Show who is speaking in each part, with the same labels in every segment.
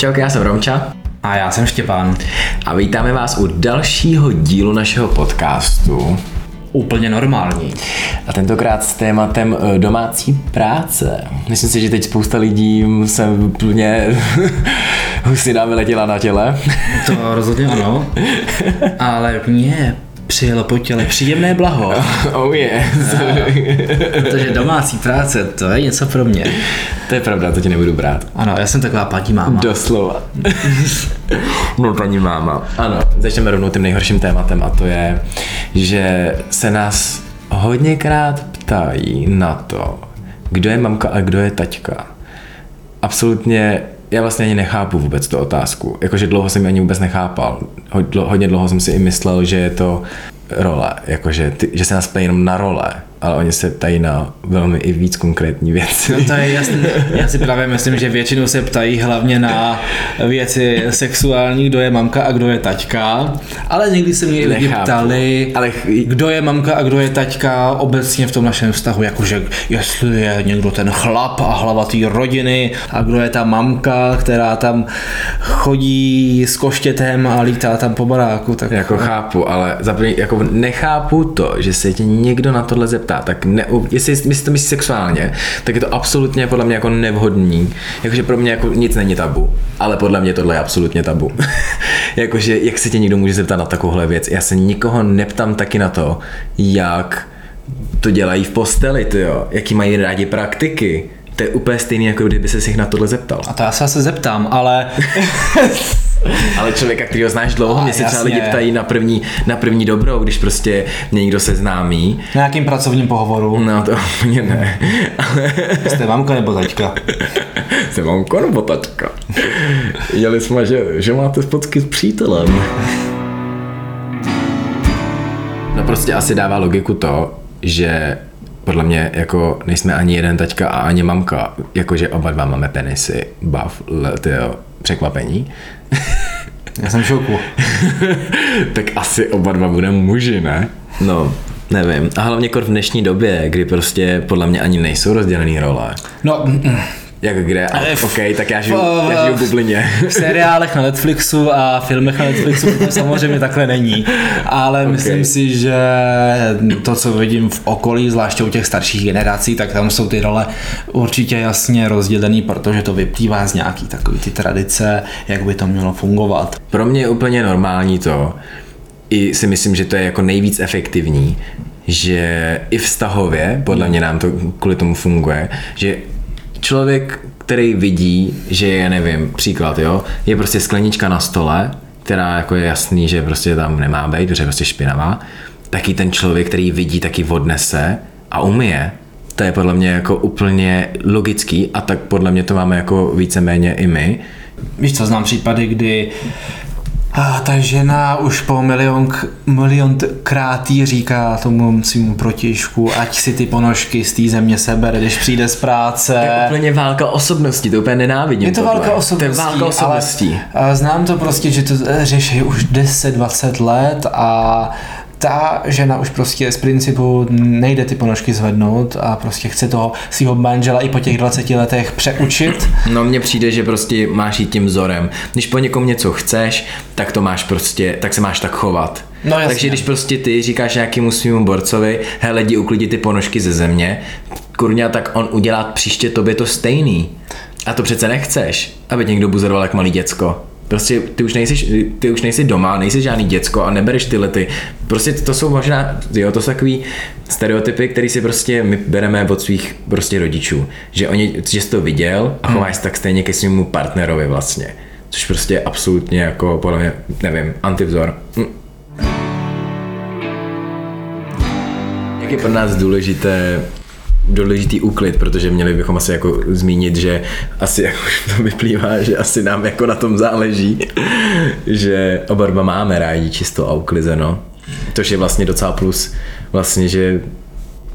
Speaker 1: Čau, já jsem Romča
Speaker 2: A já jsem Štěpán.
Speaker 1: a vítáme vás u dalšího dílu našeho podcastu.
Speaker 2: Úplně normální.
Speaker 1: A tentokrát s tématem eh, domácí práce. Myslím si, že teď spousta lidí se úplně husina vyletěla na těle.
Speaker 2: To rozhodně ano. Ale mně přijelo po těle příjemné blaho,
Speaker 1: Oh yes.
Speaker 2: protože domácí práce, to je něco pro mě.
Speaker 1: to je pravda, to ti nebudu brát.
Speaker 2: Ano, já jsem taková paní máma.
Speaker 1: Doslova. no paní máma. Ano, začneme rovnou tím nejhorším tématem a to je, že se nás hodněkrát ptají na to, kdo je mamka a kdo je taťka. Absolutně, já vlastně ani nechápu vůbec tu otázku. Jakože dlouho jsem ji ani vůbec nechápal. Ho- Hodně dlouho jsem si i myslel, že je to role, jakože ty, že se nás jenom na role, ale oni se ptají na velmi i víc konkrétní věci.
Speaker 2: No to je jasné. Já si právě myslím, že většinou se ptají hlavně na věci sexuální, kdo je mamka a kdo je taťka, ale někdy se mě i lidi ptali,
Speaker 1: Ale ch-
Speaker 2: kdo je mamka a kdo je taťka obecně v tom našem vztahu, jakože jestli je někdo ten chlap a hlava té rodiny a kdo je ta mamka, která tam chodí s koštětem a lítá tam po baráku. Tak
Speaker 1: Jako chápu, ale za jako nechápu to, že se tě někdo na tohle zeptá, tak ne, jestli myslíš to myslí sexuálně, tak je to absolutně podle mě jako nevhodný. Jakože pro mě jako nic není tabu, ale podle mě tohle je absolutně tabu. Jakože jak se tě někdo může zeptat na takovouhle věc. Já se nikoho neptám taky na to, jak to dělají v posteli, ty jo, jaký mají rádi praktiky. To je úplně stejný, jako kdyby se jich na tohle zeptal.
Speaker 2: A to já se asi zeptám, ale
Speaker 1: Ale člověka, který ho znáš dlouho, mě se třeba lidi ptají na první, na první dobrou, když prostě mě někdo seznámí.
Speaker 2: na nějakým pracovním pohovoru
Speaker 1: No to úplně ne. Ale
Speaker 2: jste mamka nebo taťka.
Speaker 1: jsem mám nebo tačka. Jeli jsme, že, že máte spotky s přítelem. No prostě asi dává logiku to, že podle mě jako nejsme ani jeden taťka a ani mamka, jakože oba dva máme penisy, bav, tyjo, překvapení.
Speaker 2: Já jsem v šoku.
Speaker 1: tak asi oba dva budeme muži, ne? No, nevím. A hlavně kor v dnešní době, kdy prostě podle mě ani nejsou rozdělený role.
Speaker 2: No,
Speaker 1: Jak kde? A,
Speaker 2: Eh,
Speaker 1: OK, tak já žiju,
Speaker 2: v-
Speaker 1: já žiju v bublině.
Speaker 2: v seriálech na Netflixu a filmech na Netflixu to samozřejmě takhle není. Ale okay. myslím si, že to, co vidím v okolí, zvláště u těch starších generací, tak tam jsou ty role určitě jasně rozdělený, protože to vyplývá z nějaký takový ty tradice, jak by to mělo fungovat.
Speaker 1: Pro mě je úplně normální to, i si myslím, že to je jako nejvíc efektivní, že i vztahově, podle mě nám to kvůli tomu funguje, že člověk, který vidí, že je, nevím, příklad, jo, je prostě sklenička na stole, která jako je jasný, že prostě tam nemá být, protože je prostě špinavá, taky ten člověk, který vidí, taky odnese a umije. To je podle mě jako úplně logický a tak podle mě to máme jako víceméně i my,
Speaker 2: Víš co, znám případy, kdy a ta žena už po milion, milion krát jí říká tomu svým protižku, ať si ty ponožky z té země sebere, když přijde z práce.
Speaker 1: To je úplně válka osobností, to úplně nenávidím.
Speaker 2: Je to
Speaker 1: tohle.
Speaker 2: válka osobností,
Speaker 1: To je válka osobností.
Speaker 2: ale a znám to prostě, že to eh, řeší už 10-20 let a ta žena už prostě z principu nejde ty ponožky zvednout a prostě chce toho svého manžela i po těch 20 letech přeučit.
Speaker 1: No mně přijde, že prostě máš jít tím vzorem. Když po někom něco chceš, tak to máš prostě, tak se máš tak chovat.
Speaker 2: No jasně.
Speaker 1: Takže když prostě ty říkáš nějakému svýmu borcovi, hele, jdi uklidit ty ponožky ze země, kurňa, tak on udělá příště tobě to stejný. A to přece nechceš, aby někdo buzoroval jak malý děcko. Prostě ty už, nejsi, ty už nejsi doma, nejsi žádný děcko a nebereš tyhle ty. Prostě to jsou možná, jo, to jsou takový stereotypy, které si prostě my bereme od svých prostě rodičů. Že oni, že jsi to viděl a chováš se tak stejně ke svému partnerovi vlastně. Což prostě je absolutně jako, podle mě, nevím, antivzor. Hm. Jak je pro nás důležité důležitý úklid, protože měli bychom asi jako zmínit, že asi jak už to vyplývá, že asi nám jako na tom záleží, že oba dva máme rádi čisto a uklizeno. Což je vlastně docela plus, vlastně, že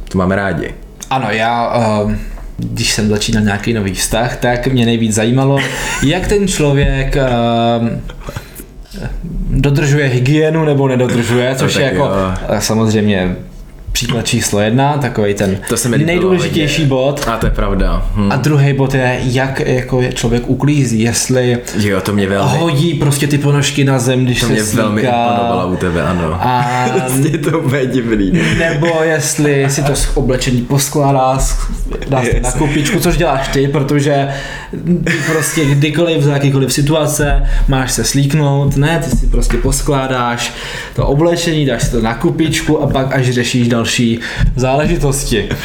Speaker 1: to máme rádi.
Speaker 2: Ano, já, uh, když jsem začínal nějaký nový vztah, tak mě nejvíc zajímalo, jak ten člověk uh, dodržuje hygienu nebo nedodržuje, což je
Speaker 1: taky
Speaker 2: jako
Speaker 1: jo.
Speaker 2: eh, samozřejmě příklad číslo jedna, takový ten
Speaker 1: To se mi líbilo
Speaker 2: nejdůležitější
Speaker 1: hodně.
Speaker 2: bod.
Speaker 1: A to je pravda. Hm.
Speaker 2: A druhý bod je, jak jako je člověk uklízí, jestli
Speaker 1: Jo, to mě velmi,
Speaker 2: hodí prostě ty ponožky na zem, když
Speaker 1: to
Speaker 2: se
Speaker 1: mě velmi
Speaker 2: slíká.
Speaker 1: imponovalo u tebe, ano.
Speaker 2: A
Speaker 1: je to úplně divný.
Speaker 2: nebo jestli si to oblečení poskládá, dá si na kupičku, což děláš ty, protože prostě kdykoliv za jakýkoliv situace máš se slíknout, ne, ty si prostě poskládáš to oblečení, dáš si to na kupičku a pak až řešíš další záležitosti.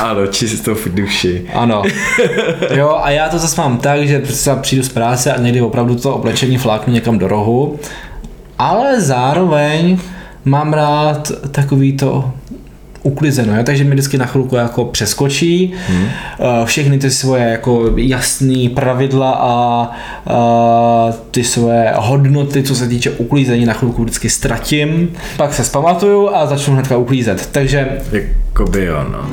Speaker 1: Ano, čistou v duši.
Speaker 2: Ano. Jo, a já to zase mám tak, že třeba přijdu z práce a někdy opravdu to oblečení fláknu někam do rohu, ale zároveň mám rád takový to uklizeno, jo? takže mi vždycky na chvilku jako přeskočí hmm. všechny ty svoje jako jasné pravidla a, a ty svoje hodnoty, co se týče uklízení, na chvilku vždycky ztratím, pak se zpamatuju a začnu hnedka uklízet. Takže
Speaker 1: Jakoby jo, no.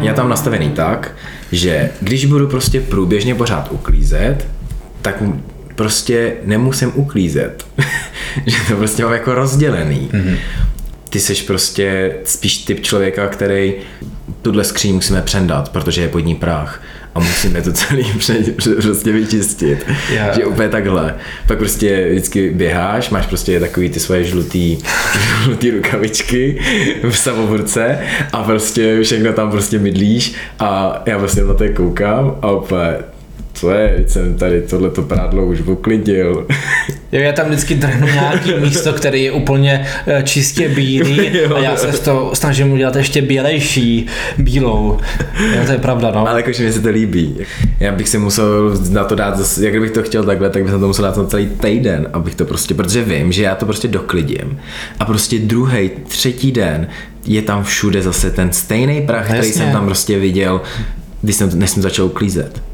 Speaker 1: Já tam nastavený tak, že když budu prostě průběžně pořád uklízet, tak prostě nemusím uklízet. že to prostě mám jako rozdělený. Mm-hmm. Ty jsi prostě spíš typ člověka, který tuhle skříň musíme přendat, protože je pod ní prach a musíme to celý prostě vyčistit.
Speaker 2: Já-
Speaker 1: Že úplně takhle. Pak prostě vždycky běháš, máš prostě takový ty svoje žlutý, žlutý rukavičky v samoburce a prostě všechno tam prostě mydlíš a já prostě na to koukám a úplně co je, jsem tady tohleto prádlo už uklidil.
Speaker 2: Jo, já tam vždycky drhnu nějaký místo, který je úplně eh, čistě bílý a já se z toho snažím udělat ještě bělejší bílou. Jo, to je pravda, no.
Speaker 1: Ale jakože mi se to líbí. Já bych si musel na to dát, zase, jak bych to chtěl takhle, tak bych na to musel dát na celý týden, abych to prostě, protože vím, že já to prostě doklidím. A prostě druhý, třetí den je tam všude zase ten stejný prach, který
Speaker 2: Jasně.
Speaker 1: jsem tam prostě viděl, když jsem, než jsem začal uklízet.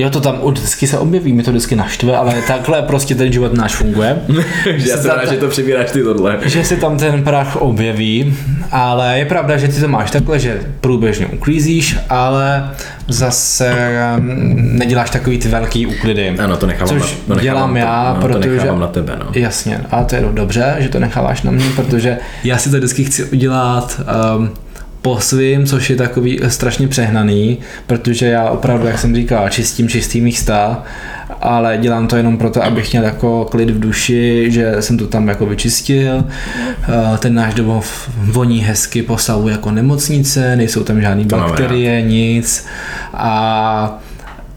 Speaker 2: Jo, to tam vždycky se objeví, mi to vždycky naštve, ale takhle prostě ten život náš funguje.
Speaker 1: že já
Speaker 2: se
Speaker 1: jsem rád, že to přebíráš ty tohle.
Speaker 2: že se tam ten prach objeví, ale je pravda, že ty to máš takhle, že průběžně uklízíš, ale zase mm, neděláš takový ty velký úklidy.
Speaker 1: Ano, to nechávám
Speaker 2: Což
Speaker 1: na, to nechávám
Speaker 2: dělám
Speaker 1: to,
Speaker 2: já,
Speaker 1: no,
Speaker 2: protože...
Speaker 1: to nechávám na tebe, no.
Speaker 2: Jasně, a to je dobře, že to necháváš na mě, protože já si to vždycky chci udělat um, po svým, což je takový strašně přehnaný, protože já opravdu, jak jsem říkal, čistím čistý místa, ale dělám to jenom proto, abych měl jako klid v duši, že jsem to tam jako vyčistil. Eh, Ten náš domov voní hezky po savu jako nemocnice, nejsou tam žádné bakterie, nic. A,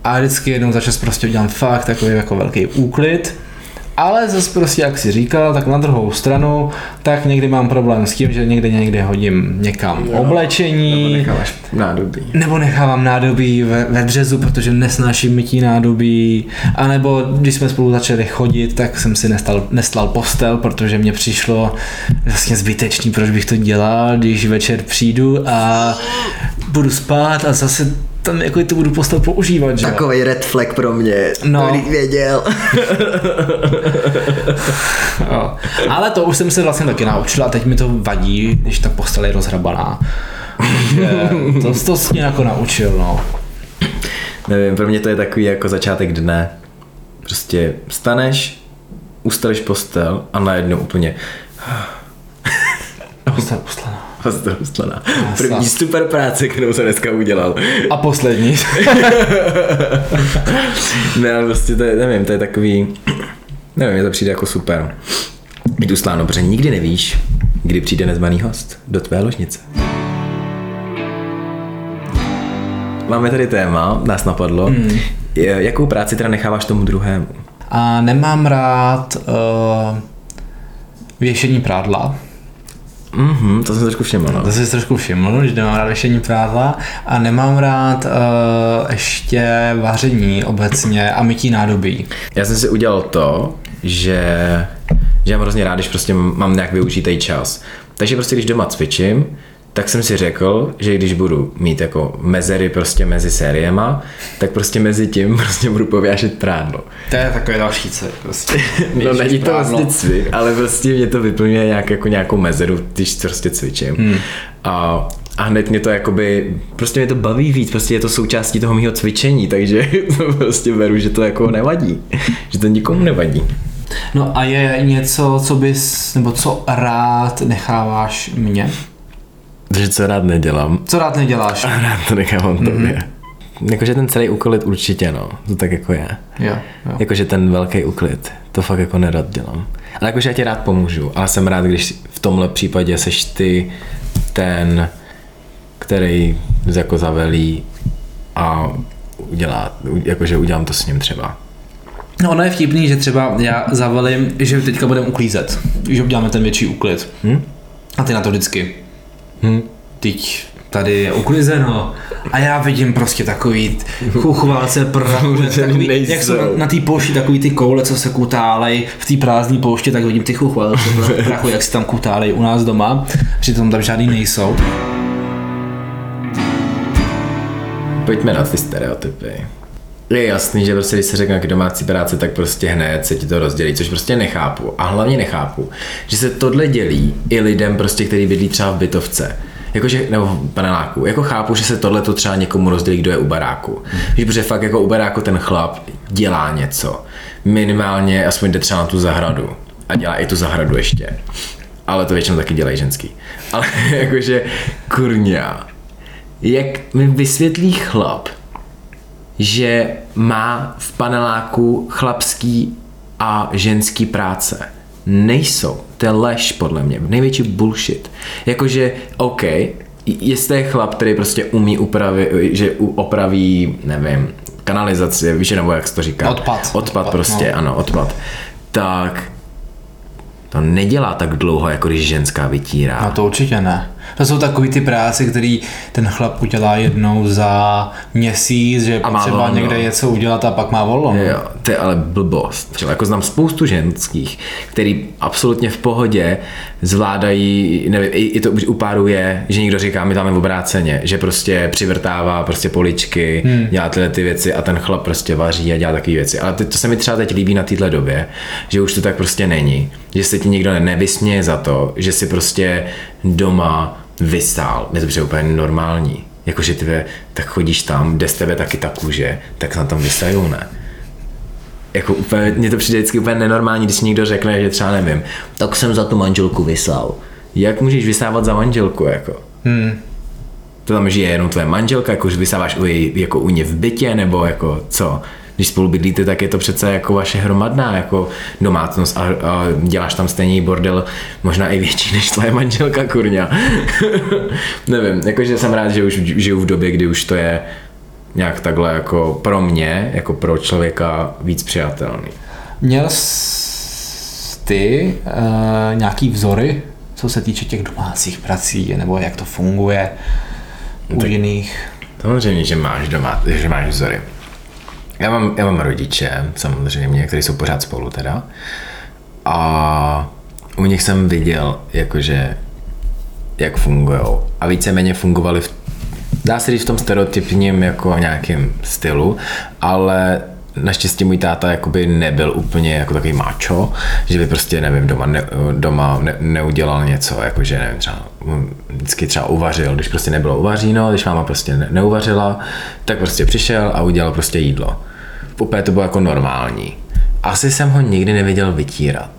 Speaker 2: a vždycky jednou za čas prostě udělám fakt takový jako velký úklid. Ale zase prostě, jak si říkal, tak na druhou stranu, tak někdy mám problém s tím, že někde někde hodím někam
Speaker 1: Jo.
Speaker 2: oblečení,
Speaker 1: Nebo necháváš nádobí.
Speaker 2: nebo nechávám nádobí ve, ve březu, protože nesnáším mytí nádobí. A nebo když jsme spolu začali chodit, tak jsem si nestal, nestlal postel, protože mě přišlo vlastně zbytečný, proč bych to dělal, když večer přijdu a budu spát a zase tam jako tu budu postel používat, že?
Speaker 1: Takový red flag pro mě,
Speaker 2: No.
Speaker 1: to bych věděl.
Speaker 2: Jo. Ale to už jsem se vlastně taky naučil a teď mi to vadí, když ta postel je rozhrabaná. To, to jsi mě jako naučil, no.
Speaker 1: Nevím, pro mě to je takový jako začátek dne. Prostě staneš, ustaleš postel a najednou úplně
Speaker 2: Postel
Speaker 1: postel ustaná. První super práce, kterou jsem dneska udělal.
Speaker 2: A poslední.
Speaker 1: Ne, ale prostě to je, nevím, to je takový, nevím, mě to přijde jako super. Mít ustáno, protože nikdy nevíš, kdy přijde nezvaný host do tvé ložnice. Máme tady téma, nás napadlo. Hmm. Jakou práci teda necháváš tomu druhému?
Speaker 2: A nemám rád uh, věšení prádla.
Speaker 1: Mhm, to jsem trošku všiml. No.
Speaker 2: To jsi trošku všiml, že nemám rád věšení prádla a nemám rád uh, ještě vaření obecně a mytí nádobí.
Speaker 1: Já jsem si udělal to, že, že já mám hrozně rád, když prostě mám nějak využitý čas. Takže prostě když doma cvičím, tak jsem si řekl, že když budu mít jako mezery prostě mezi sériema, tak prostě mezi tím prostě budu pověšet prádlo.
Speaker 2: To je takové další cíl, prostě.
Speaker 1: No není to vlastně cvik, ale prostě mě to vyplňuje nějak, jako nějakou mezeru, když prostě cvičím. Hmm. A, a hned mě to jakoby, prostě mě to baví víc, prostě je to součástí toho mého cvičení, takže to prostě beru, že to jako nevadí, že to nikomu nevadí.
Speaker 2: No a je něco, co bys, nebo co rád necháváš mě?
Speaker 1: Protože co rád nedělám.
Speaker 2: Co rád neděláš?
Speaker 1: A rád to nechávám mm-hmm. tobě. Jakože ten celý úklid určitě, no. To tak jako je.
Speaker 2: Jo, jo.
Speaker 1: Jakože ten velký úklid, to fakt jako nerad dělám. Ale jakože já ti rád pomůžu, ale jsem rád, když v tomhle případě seš ty ten, který jako zavelí a udělá, jakože udělám to s ním třeba.
Speaker 2: No ono je vtipný, že třeba já zavalím, že teďka budeme uklízet, že uděláme ten větší úklid.
Speaker 1: Hm?
Speaker 2: A ty na to vždycky.
Speaker 1: Hm?
Speaker 2: Teď tady je uklizeno a já vidím prostě takový chuchvalce prachu, takový, jak jsou na, na té poušti takový ty koule, co se kutálej v té prázdné pouště, tak vidím ty chuchvalce prachu, jak se tam kutálej u nás doma, že tam tam žádný nejsou.
Speaker 1: Pojďme na ty stereotypy. Je jasný, že prostě, když se řekne k domácí práci, tak prostě hned se ti to rozdělí, což prostě nechápu. A hlavně nechápu, že se tohle dělí i lidem, prostě, který bydlí třeba v bytovce. Jakože, nebo v paneláku. Jako chápu, že se tohle to třeba někomu rozdělí, kdo je u baráku. Že protože fakt jako u baráku ten chlap dělá něco. Minimálně aspoň jde třeba na tu zahradu. A dělá i tu zahradu ještě. Ale to většinou taky dělají ženský. Ale jakože, kurňa, jak mi vysvětlí chlap, že má v paneláku chlapský a ženský práce. Nejsou. To je lež podle mě. Největší bullshit. Jakože, OK, jestli je chlap, který prostě umí upravit, že opraví, nevím, kanalizaci, víš, nebo jak se to říká?
Speaker 2: Odpad.
Speaker 1: Odpad,
Speaker 2: Odpad,
Speaker 1: prostě,
Speaker 2: no.
Speaker 1: ano, odpad. Tak to nedělá tak dlouho, jako když ženská vytírá.
Speaker 2: No to určitě ne. To jsou takový ty práce, který ten chlap udělá jednou za měsíc, že
Speaker 1: A
Speaker 2: potřeba
Speaker 1: volno.
Speaker 2: někde něco udělat a pak má volno.
Speaker 1: Jo, to je ale blbost. Třeba jako znám spoustu ženských, který absolutně v pohodě zvládají, nevím, i, i to už u páru je, že někdo říká, my tam je v obráceně, že prostě přivrtává prostě poličky, hmm. dělá tyhle ty věci a ten chlap prostě vaří a dělá takové věci. Ale to, to se mi třeba teď líbí na téhle době, že už to tak prostě není. Že se ti nikdo ne- nevysměje za to, že si prostě doma vystál. Mně to přijde úplně normální. Jakože ty tak chodíš tam, jde z tebe taky ta kůže, tak na tom vystajou, ne? jako úplně, mně to přijde vždycky úplně nenormální, když někdo řekne, že třeba nevím, tak jsem za tu manželku vyslal. Jak můžeš vysávat za manželku, jako?
Speaker 2: Hmm.
Speaker 1: To tam žije jenom tvoje manželka, jako vysáváš u, jej, jako u ně v bytě, nebo jako co? Když spolu bydlíte, tak je to přece jako vaše hromadná jako domácnost a, a děláš tam stejný bordel, možná i větší než tvoje manželka, kurňa. Nevím, jakože jsem rád, že už žiju v době, kdy už to je nějak takhle jako pro mě, jako pro člověka víc přijatelný.
Speaker 2: Měl jsi ty uh, nějaký vzory, co se týče těch domácích prací, nebo jak to funguje u
Speaker 1: Tak-
Speaker 2: jiných?
Speaker 1: Samozřejmě, že máš doma, že máš vzory. Já mám, já mám rodiče, samozřejmě, kteří jsou pořád spolu teda. A u nich jsem viděl, jakože, jak fungují. A víceméně fungovali v, dá se říct v tom stereotypním jako nějakým stylu, ale naštěstí můj táta jakoby nebyl úplně jako takový macho, že by prostě, nevím, doma, ne, doma ne, neudělal něco, jakože, nevím, třeba vždycky třeba uvařil, když prostě nebylo uvaříno, když máma prostě ne, neuvařila, tak prostě přišel a udělal prostě jídlo. Úplně to bylo jako normální. Asi jsem ho nikdy neviděl vytírat.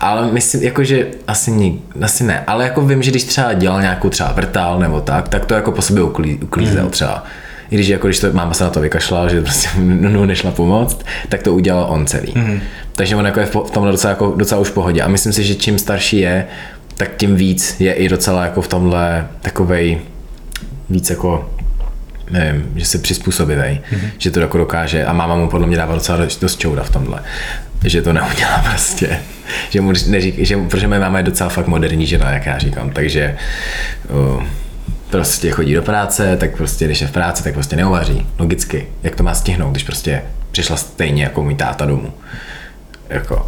Speaker 1: Ale myslím, jakože asi, nik, asi ne, ale jako vím, že když třeba dělal nějakou třeba vrtál nebo tak, tak to jako po sobě uklí, uklízel mm. třeba. I když jako když to máma se na to vykašlala, že prostě mu nešla pomoct, tak to udělal on celý. Mm. Takže on jako je v tomhle docela, jako, docela už v pohodě. A myslím si, že čím starší je, tak tím víc je i docela jako v tomhle takovej víc jako nevím, že se přizpůsobivej, mm-hmm. že to jako dokáže a máma mu podle mě dává docela dost, dost čouda v tomhle, že to neudělá prostě, že mu neřík, že, protože moje máma je docela fakt moderní žena, jak já říkám, takže uh, prostě chodí do práce, tak prostě když je v práci, tak prostě neuvaří, logicky, jak to má stihnout, když prostě přišla stejně jako můj táta domů. Jako.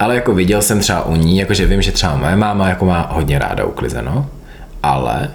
Speaker 1: Ale jako viděl jsem třeba u ní, jakože vím, že třeba moje máma jako má hodně ráda uklizeno, ale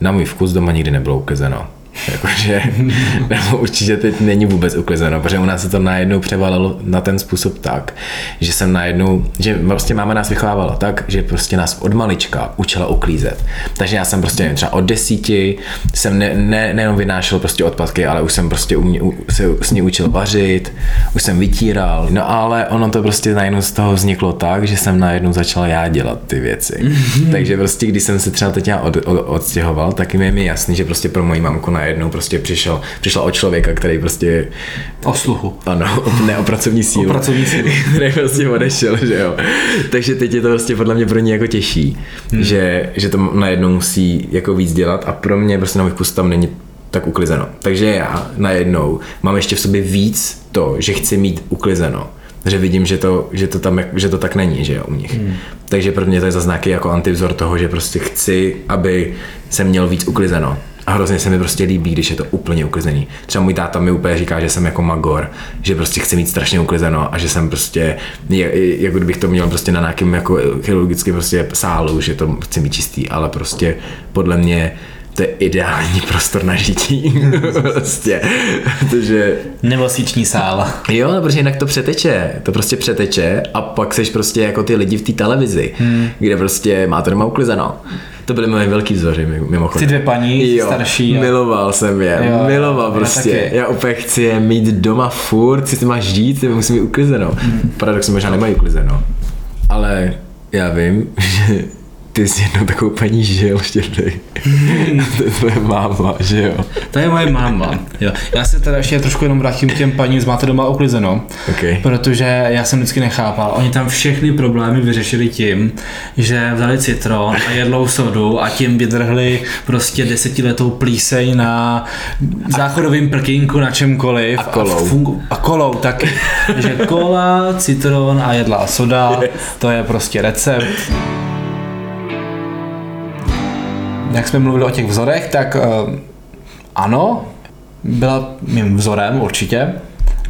Speaker 1: na můj vkus doma nikdy nebylo uklizeno. Jakože, nebo určitě teď není vůbec uklizeno, protože u nás se to najednou převalilo na ten způsob tak, že jsem najednou, že prostě máma nás vychovávala tak, že prostě nás od malička učila uklízet. Takže já jsem prostě nevím, třeba od desíti jsem ne, ne, nejenom vynášel prostě odpadky, ale už jsem prostě umě, u, se s ní učil vařit, už jsem vytíral, no ale ono to prostě najednou z toho vzniklo tak, že jsem najednou začal já dělat ty věci. Takže prostě, když jsem se třeba teď od, od, odstěhoval, tak mi je mi jasný, že prostě pro moji mamku najednou prostě přišel, přišla od člověka, který prostě
Speaker 2: O sluchu.
Speaker 1: ano, ne o pracovní sílu.
Speaker 2: O pracovní sílu.
Speaker 1: který prostě odešel, že jo. Takže teď je to prostě podle mě pro ně jako těžší, hmm. že, že to najednou musí jako víc dělat a pro mě prostě na můj vkus tam není tak uklizeno. Takže já najednou mám ještě v sobě víc to, že chci mít uklizeno. Že vidím, že to, že to, tam, že to tak není, že jo, u nich. Hmm. Takže pro mě to je zase nějaký jako antivzor toho, že prostě chci, aby jsem měl víc uklizeno. A hrozně se mi prostě líbí, když je to úplně uklizený. Třeba můj táta mi úplně říká, že jsem jako magor, že prostě chci mít strašně uklizeno a že jsem prostě, jako kdybych to měl prostě na nějakém jako chirurgickém prostě sálu, že to chci mít čistý, ale prostě podle mě to je ideální prostor na žití. prostě. Protože
Speaker 2: Nemocniční sál.
Speaker 1: Jo, no, protože jinak to přeteče, to prostě přeteče a pak seš prostě jako ty lidi v té televizi, hmm. kde prostě má to doma uklizeno. To byly moje velký vzory mimo- mimochodem.
Speaker 2: Ty dvě paní
Speaker 1: jo,
Speaker 2: starší. a-
Speaker 1: miloval jsem je,
Speaker 2: Jo,
Speaker 1: jo, miloval
Speaker 2: já
Speaker 1: prostě.
Speaker 2: taky.
Speaker 1: Já úplně chci je mít doma furt, si ty máš žít, ty musí mít uklizeno. Hmm. Paradoxně možná nemají uklizeno. Ale já vím, že ty jsi jednou takovou paní žil štědrý. to je tvoje máma, že jo?
Speaker 2: To je moje máma. Jo. Já se teda ještě trošku jenom vrátím k těm paním z Máte doma uklizeno.
Speaker 1: Okay.
Speaker 2: Protože já jsem vždycky nechápal. Oni tam všechny problémy vyřešili tím, že vzali citron a jedlou sodu a tím vydrhli prostě desetiletou plíseň na záchodovém prkínku na čemkoliv.
Speaker 1: A kolou.
Speaker 2: A, fungu- a kolou taky. že kola, citron a jedlá soda, to je prostě recept. Jak jsme mluvili o těch vzorech, tak eh, ano, byla mým vzorem určitě,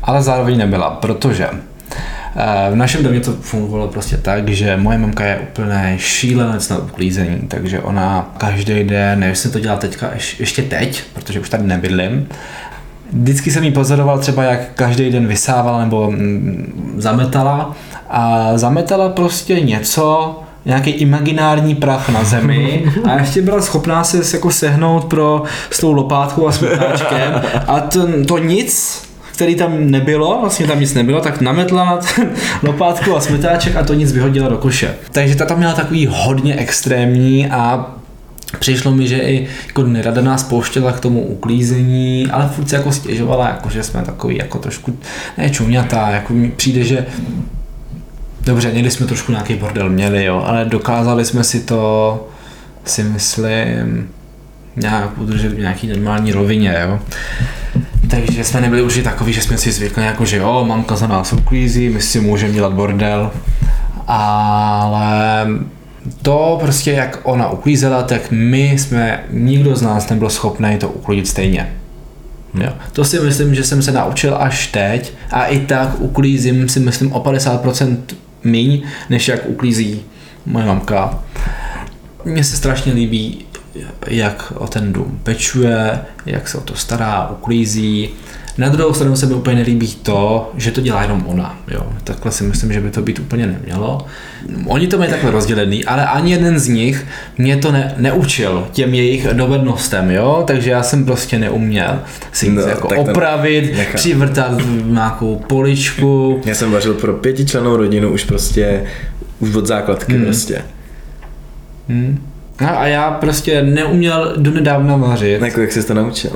Speaker 2: ale zároveň nebyla, protože eh, v našem domě to fungovalo prostě tak, že moje mamka je úplný šílenec na uklízení, takže ona každý den, nevím, jestli to dělá teďka, ješ- ještě teď, protože už tady nebydlím, Vždycky jsem jí pozoroval třeba, jak každý den vysávala nebo mm, zametala a zametala prostě něco, nějaký imaginární prach na zemi a ještě byla schopná se jako sehnout pro s tou lopátkou a smetáčkem a ten, to nic, který tam nebylo, vlastně tam nic nebylo, tak nametla na ten lopátku a smetáček a to nic vyhodila do koše. Takže ta tam měla takový hodně extrémní a Přišlo mi, že i jako nerada nás pouštěla k tomu uklízení, ale furt se jako stěžovala, jako že jsme takový jako trošku, ne čumětá, jako mi přijde, že dobře, někdy jsme trošku nějaký bordel měli, jo, ale dokázali jsme si to, si myslím, nějak udržet v nějaký normální rovině, jo. Takže jsme nebyli už takový, že jsme si zvykli, jako že jo, mamka za nás uklízí, my si můžeme dělat bordel, ale to prostě, jak ona uklízela, tak my jsme, nikdo z nás nebyl schopný to uklidit stejně. Jo. To si myslím, že jsem se naučil až teď a i tak uklízím si myslím o 50% míň, než jak uklízí moje mamka. Mně se strašně líbí, jak o ten dům pečuje, jak se o to stará, uklízí. Na druhou stranu se mi úplně nelíbí to, že to dělá jenom ona. Jo. Takhle si myslím, že by to být úplně nemělo. Oni to mají takhle rozdělený, ale ani jeden z nich mě to ne, neučil těm jejich dovednostem, jo? takže já jsem prostě neuměl si nic
Speaker 1: No,
Speaker 2: jako
Speaker 1: tak ten-
Speaker 2: opravit,
Speaker 1: Nechám.
Speaker 2: přivrtat nějakou poličku.
Speaker 1: Já jsem vařil pro pětičlennou rodinu už prostě, už od základky
Speaker 2: Hmm.
Speaker 1: prostě.
Speaker 2: Hm. No a já prostě neuměl donedávna vařit.
Speaker 1: Jako jak jsi to naučil?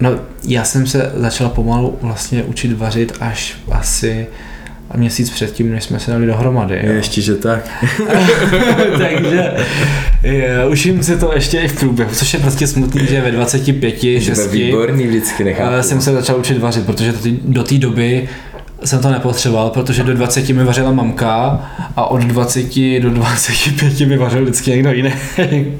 Speaker 2: No, já jsem se začal pomalu vlastně učit vařit až asi měsíc předtím, než jsme se dali dohromady. Jo.
Speaker 1: Ještě, že tak.
Speaker 2: Takže je, učím se to ještě i v průběhu, což je prostě smutný, že ve 25,
Speaker 1: Že
Speaker 2: 6
Speaker 1: výborný vždycky nechápu.
Speaker 2: eh, jsem se začal učit vařit, protože do té doby jsem to nepotřeboval, protože do 20 mi vařila mamka a od 20 do 25 mi vařil vždycky někdo jiný.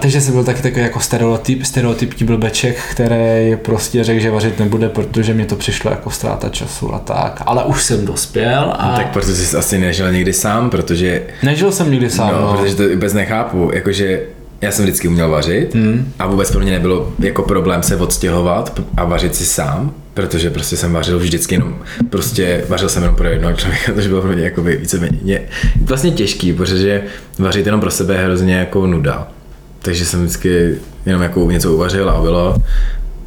Speaker 2: Takže jsem byl taky takový jako stereotyp, stereotypní blbeček, který prostě řekl, že vařit nebude, protože mě to přišlo jako ztráta času a tak. Ale už jsem dospěl a
Speaker 1: No, tak protože jsi asi nežil někdy sám, protože
Speaker 2: nežil jsem nikdy sám.
Speaker 1: no,
Speaker 2: No,
Speaker 1: protože to vůbec nechápu, jakože já jsem vždycky uměl vařit hmm. a vůbec pro mě nebylo jako problém se odstěhovat a vařit si sám, protože prostě jsem vařil vždycky jenom, prostě vařil jsem jenom pro jednoho člověka, takže bylo pro mě jako víceméně vlastně těžký, protože vařit jenom pro sebe je hrozně jako nuda. Takže jsem vždycky jenom jako něco uvařil a bylo,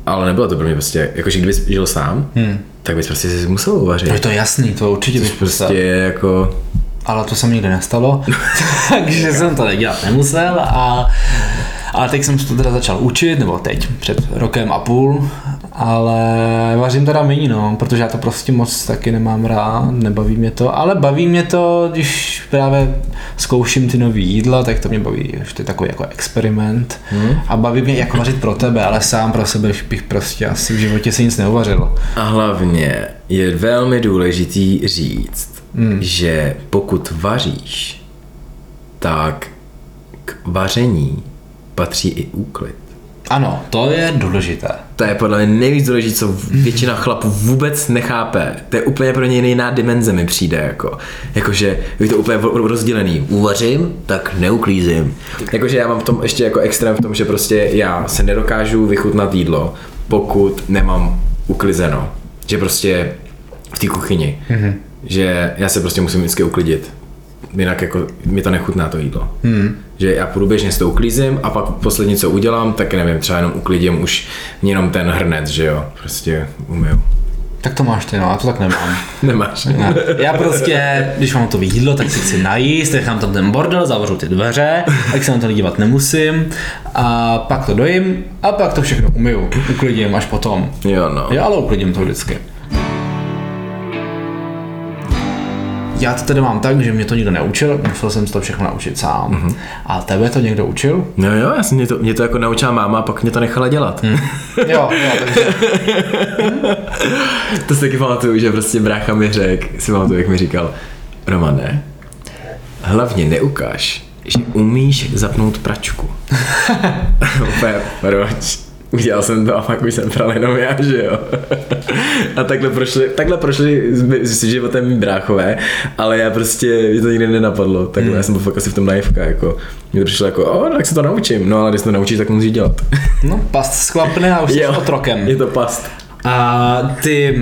Speaker 1: ale nebylo to pro mě prostě, jakože kdybys žil sám, hmm. tak bys prostě si musel uvařit.
Speaker 2: No to je jasný, to určitě bych
Speaker 1: prostě jako
Speaker 2: ale to se mi nikdy nestalo, takže jsem to nedělat nemusel a, a teď jsem se to teda začal učit, nebo teď, před rokem a půl, ale vařím teda méně, no, protože já to prostě moc taky nemám rád, nebaví mě to, ale baví mě to, když právě zkouším ty nový jídla, tak to mě baví, že to je takový jako experiment hmm. a baví mě jako vařit pro tebe, ale sám pro sebe bych prostě asi v životě si nic neuvařil.
Speaker 1: A hlavně je velmi důležitý říct, hmm. že pokud vaříš, tak k vaření patří i úklid.
Speaker 2: Ano, to je důležité.
Speaker 1: To je podle mě nejvíc důležité, co většina chlapů vůbec nechápe. To je úplně pro ně jiná dimenze mi přijde. Jako. Jakože je to úplně rozdělený. Uvařím, tak neuklízím. Jakože já mám v tom ještě jako extrém v tom, že prostě já se nedokážu vychutnat jídlo, pokud nemám uklizeno. Že prostě v té kuchyni. Mm-hmm že já se prostě musím vždycky uklidit. Jinak jako mi to nechutná to jídlo. Hmm. Že já průběžně s to uklízím a pak poslední, co udělám, tak nevím, třeba jenom uklidím už jenom ten hrnec, že jo, prostě umiju.
Speaker 2: Tak to máš ty, no, já to tak nemám.
Speaker 1: Nemáš.
Speaker 2: Ne. Já prostě, když mám to jídlo, tak si chci najíst, nechám tam ten bordel, zavřu ty dveře, tak se na to dívat nemusím a pak to dojím a pak to všechno umiju, uklidím až potom.
Speaker 1: Jo, no.
Speaker 2: Já ale uklidím to vždycky. Já to tedy mám tak, že mě to nikdo neučil, musel jsem to všechno naučit sám. Mm-hmm. A tebe to někdo učil?
Speaker 1: No jo, já jsem mě to, mě to jako naučila máma a pak mě to nechala dělat. Mm.
Speaker 2: jo, jo, takže...
Speaker 1: to si taky pamatuju, že prostě brácha mi řekl, si pamatuju, jak mi říkal, Romane, hlavně neukáž, že umíš zapnout pračku. Úplně, proč? Udělal jsem to a pak už jsem pral jenom já, že jo. a takhle prošli, takhle prošli s, životem mý bráchové, ale já prostě, mě to nikdy nenapadlo, takhle hmm. já jsem byl fakt asi v tom naivka, jako. Mně to přišlo jako, o, tak se to naučím, no ale když se to naučíš, tak musíš dělat.
Speaker 2: no, past sklapne a už jsi otrokem.
Speaker 1: Je to past.
Speaker 2: A ty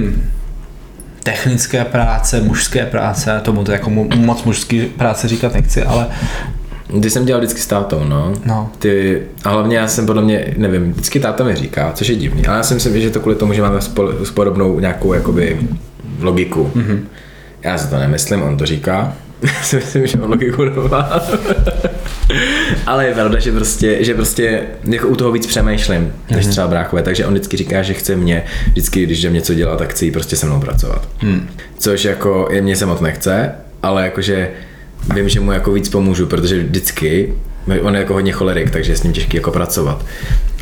Speaker 2: technické práce, mužské práce, tomu to jako moc mužský práce říkat nechci, ale
Speaker 1: ty jsem dělal vždycky s tátou, no.
Speaker 2: no.
Speaker 1: Ty, a hlavně já jsem podle mě, nevím, vždycky táta mi říká, což je divný, ale já si myslím, že to kvůli tomu, že máme spol, podobnou nějakou jakoby logiku. Mm-hmm. Já si to nemyslím, on to říká. Já si myslím, že on logiku nemá. ale je pravda, že prostě, že prostě jako u toho víc přemýšlím, mm-hmm. než mhm. třeba bráchové, takže on vždycky říká, že chce mě, vždycky, když jdem něco dělat, tak chce prostě se mnou pracovat. Mm. Což jako je mě se moc nechce, ale jakože vím, že mu jako víc pomůžu, protože vždycky, on je jako hodně cholerik, takže je s ním těžký jako pracovat.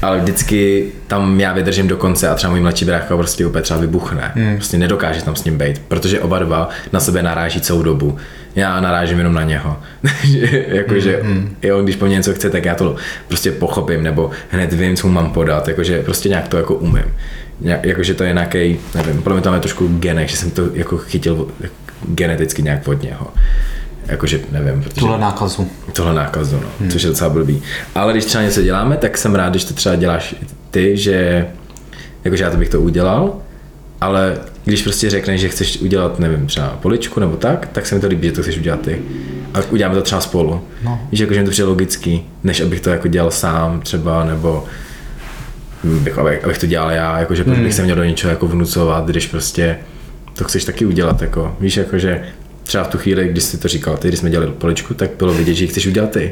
Speaker 1: Ale vždycky tam já vydržím do konce a třeba můj mladší brácha prostě úplně třeba vybuchne. Hmm. Prostě nedokáže tam s ním být, protože oba dva na sebe naráží celou dobu. Já narážím jenom na něho. jakože hmm. jo, když po mě něco chce, tak já to prostě pochopím, nebo hned vím, co mu mám podat, jakože prostě nějak to jako umím. Jakože to je nějaký, nevím, podle mě tam je trošku genek, že jsem to jako chytil geneticky nějak od něho jakože nevím. Protože
Speaker 2: tuhle nákazu.
Speaker 1: Tuhle nákazu, no, hmm. což je docela blbý. Ale když třeba něco děláme, tak jsem rád, když to třeba děláš ty, že jakože já to bych to udělal, ale když prostě řekneš, že chceš udělat, nevím, třeba poličku nebo tak, tak se mi to líbí, že to chceš udělat ty. A uděláme to třeba spolu. No. Víš, jakože mi to přijde logický, než abych to jako dělal sám třeba, nebo bych, abych, abych to dělal já, jakože hmm. bych se měl do něčeho jako vnucovat, když prostě to chceš taky udělat, jako, víš, jakože třeba v tu chvíli, když jsi to říkal, ty, když jsme dělali poličku, tak bylo vidět, že ji chceš udělat ty.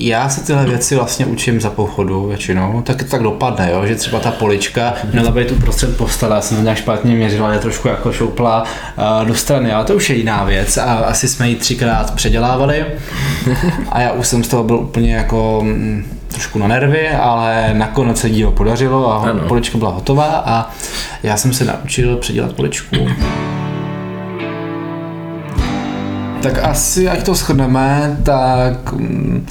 Speaker 2: Já se tyhle věci vlastně učím za pochodu většinou, tak tak dopadne, jo? že třeba ta polička měla být uprostřed postele, já jsem to nějak špatně měřila, je trošku jako šoupla uh, do strany, ale to už je jiná věc a asi jsme ji třikrát předělávali a já už jsem z toho byl úplně jako mm, trošku na nervy, ale nakonec se dílo podařilo a ano. polička byla hotová a já jsem se naučil předělat poličku. Tak asi, ať to shrneme, tak mm,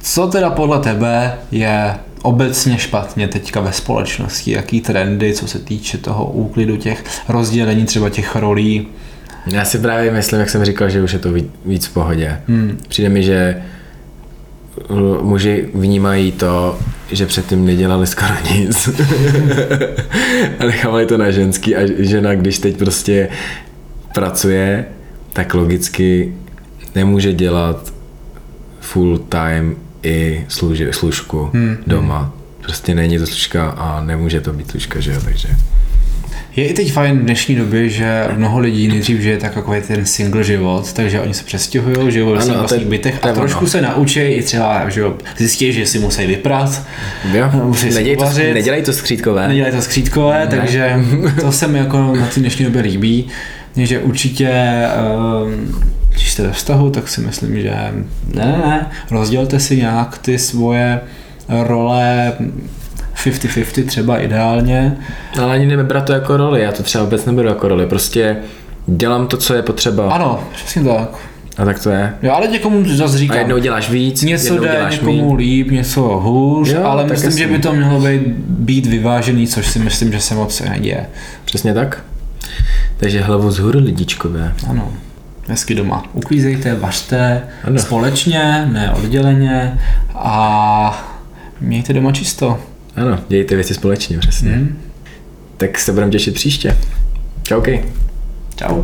Speaker 2: co teda podle tebe je obecně špatně teďka ve společnosti? Jaký trendy, co se týče toho úklidu těch rozdělení třeba těch rolí?
Speaker 1: Já si právě myslím, jak jsem říkal, že už je to víc v pohodě. Hmm. Přijde mi, že muži vnímají to, že předtím nedělali skoro nic. a nechávali to na ženský a žena, když teď prostě pracuje, tak logicky nemůže dělat full time i služi, služku hmm. doma. Prostě není to služka a nemůže to být služka, že jo, takže...
Speaker 2: Je i teď fajn v dnešní době, že mnoho lidí nejdřív žije tak jako ten single život, takže oni se přestěhují, žijou ve svých vlastních bytech a trošku
Speaker 1: ono.
Speaker 2: se naučí i třeba, že jo, zjistí, že si musí vyprat,
Speaker 1: Jo,
Speaker 2: musí
Speaker 1: nedělej to, nedělej to skřítkové.
Speaker 2: nedělají to skřítkové, takže to se mi jako na té dnešní době líbí, že určitě ehm, když jste ve vztahu, tak si myslím, že ne, ne, ne, rozdělte si nějak ty svoje role 50-50 třeba ideálně.
Speaker 1: Ale ani nebrat to jako roli, já to třeba vůbec neberu jako roli, prostě dělám to, co je potřeba
Speaker 2: Ano, přesně tak.
Speaker 1: a tak to je.
Speaker 2: Jo, ale někomu zase
Speaker 1: A
Speaker 2: říkám,
Speaker 1: jednou děláš víc,
Speaker 2: něco jde někomu
Speaker 1: míň.
Speaker 2: líp, něco hůř,
Speaker 1: Jo,
Speaker 2: ale myslím,
Speaker 1: jasně.
Speaker 2: že by to mělo být, být vyvážený, což si myslím, že se moc neděje.
Speaker 1: Přesně tak. Takže hlavu zhůru lidičkové.
Speaker 2: Ano. Hezky doma. Uklízejte, vařte
Speaker 1: Ano.
Speaker 2: společně, ne odděleně a mějte doma čisto.
Speaker 1: Ano, dějte věci společně, přesně.
Speaker 2: Hm?
Speaker 1: Tak se budeme těšit příště. Čauky.
Speaker 2: Čau.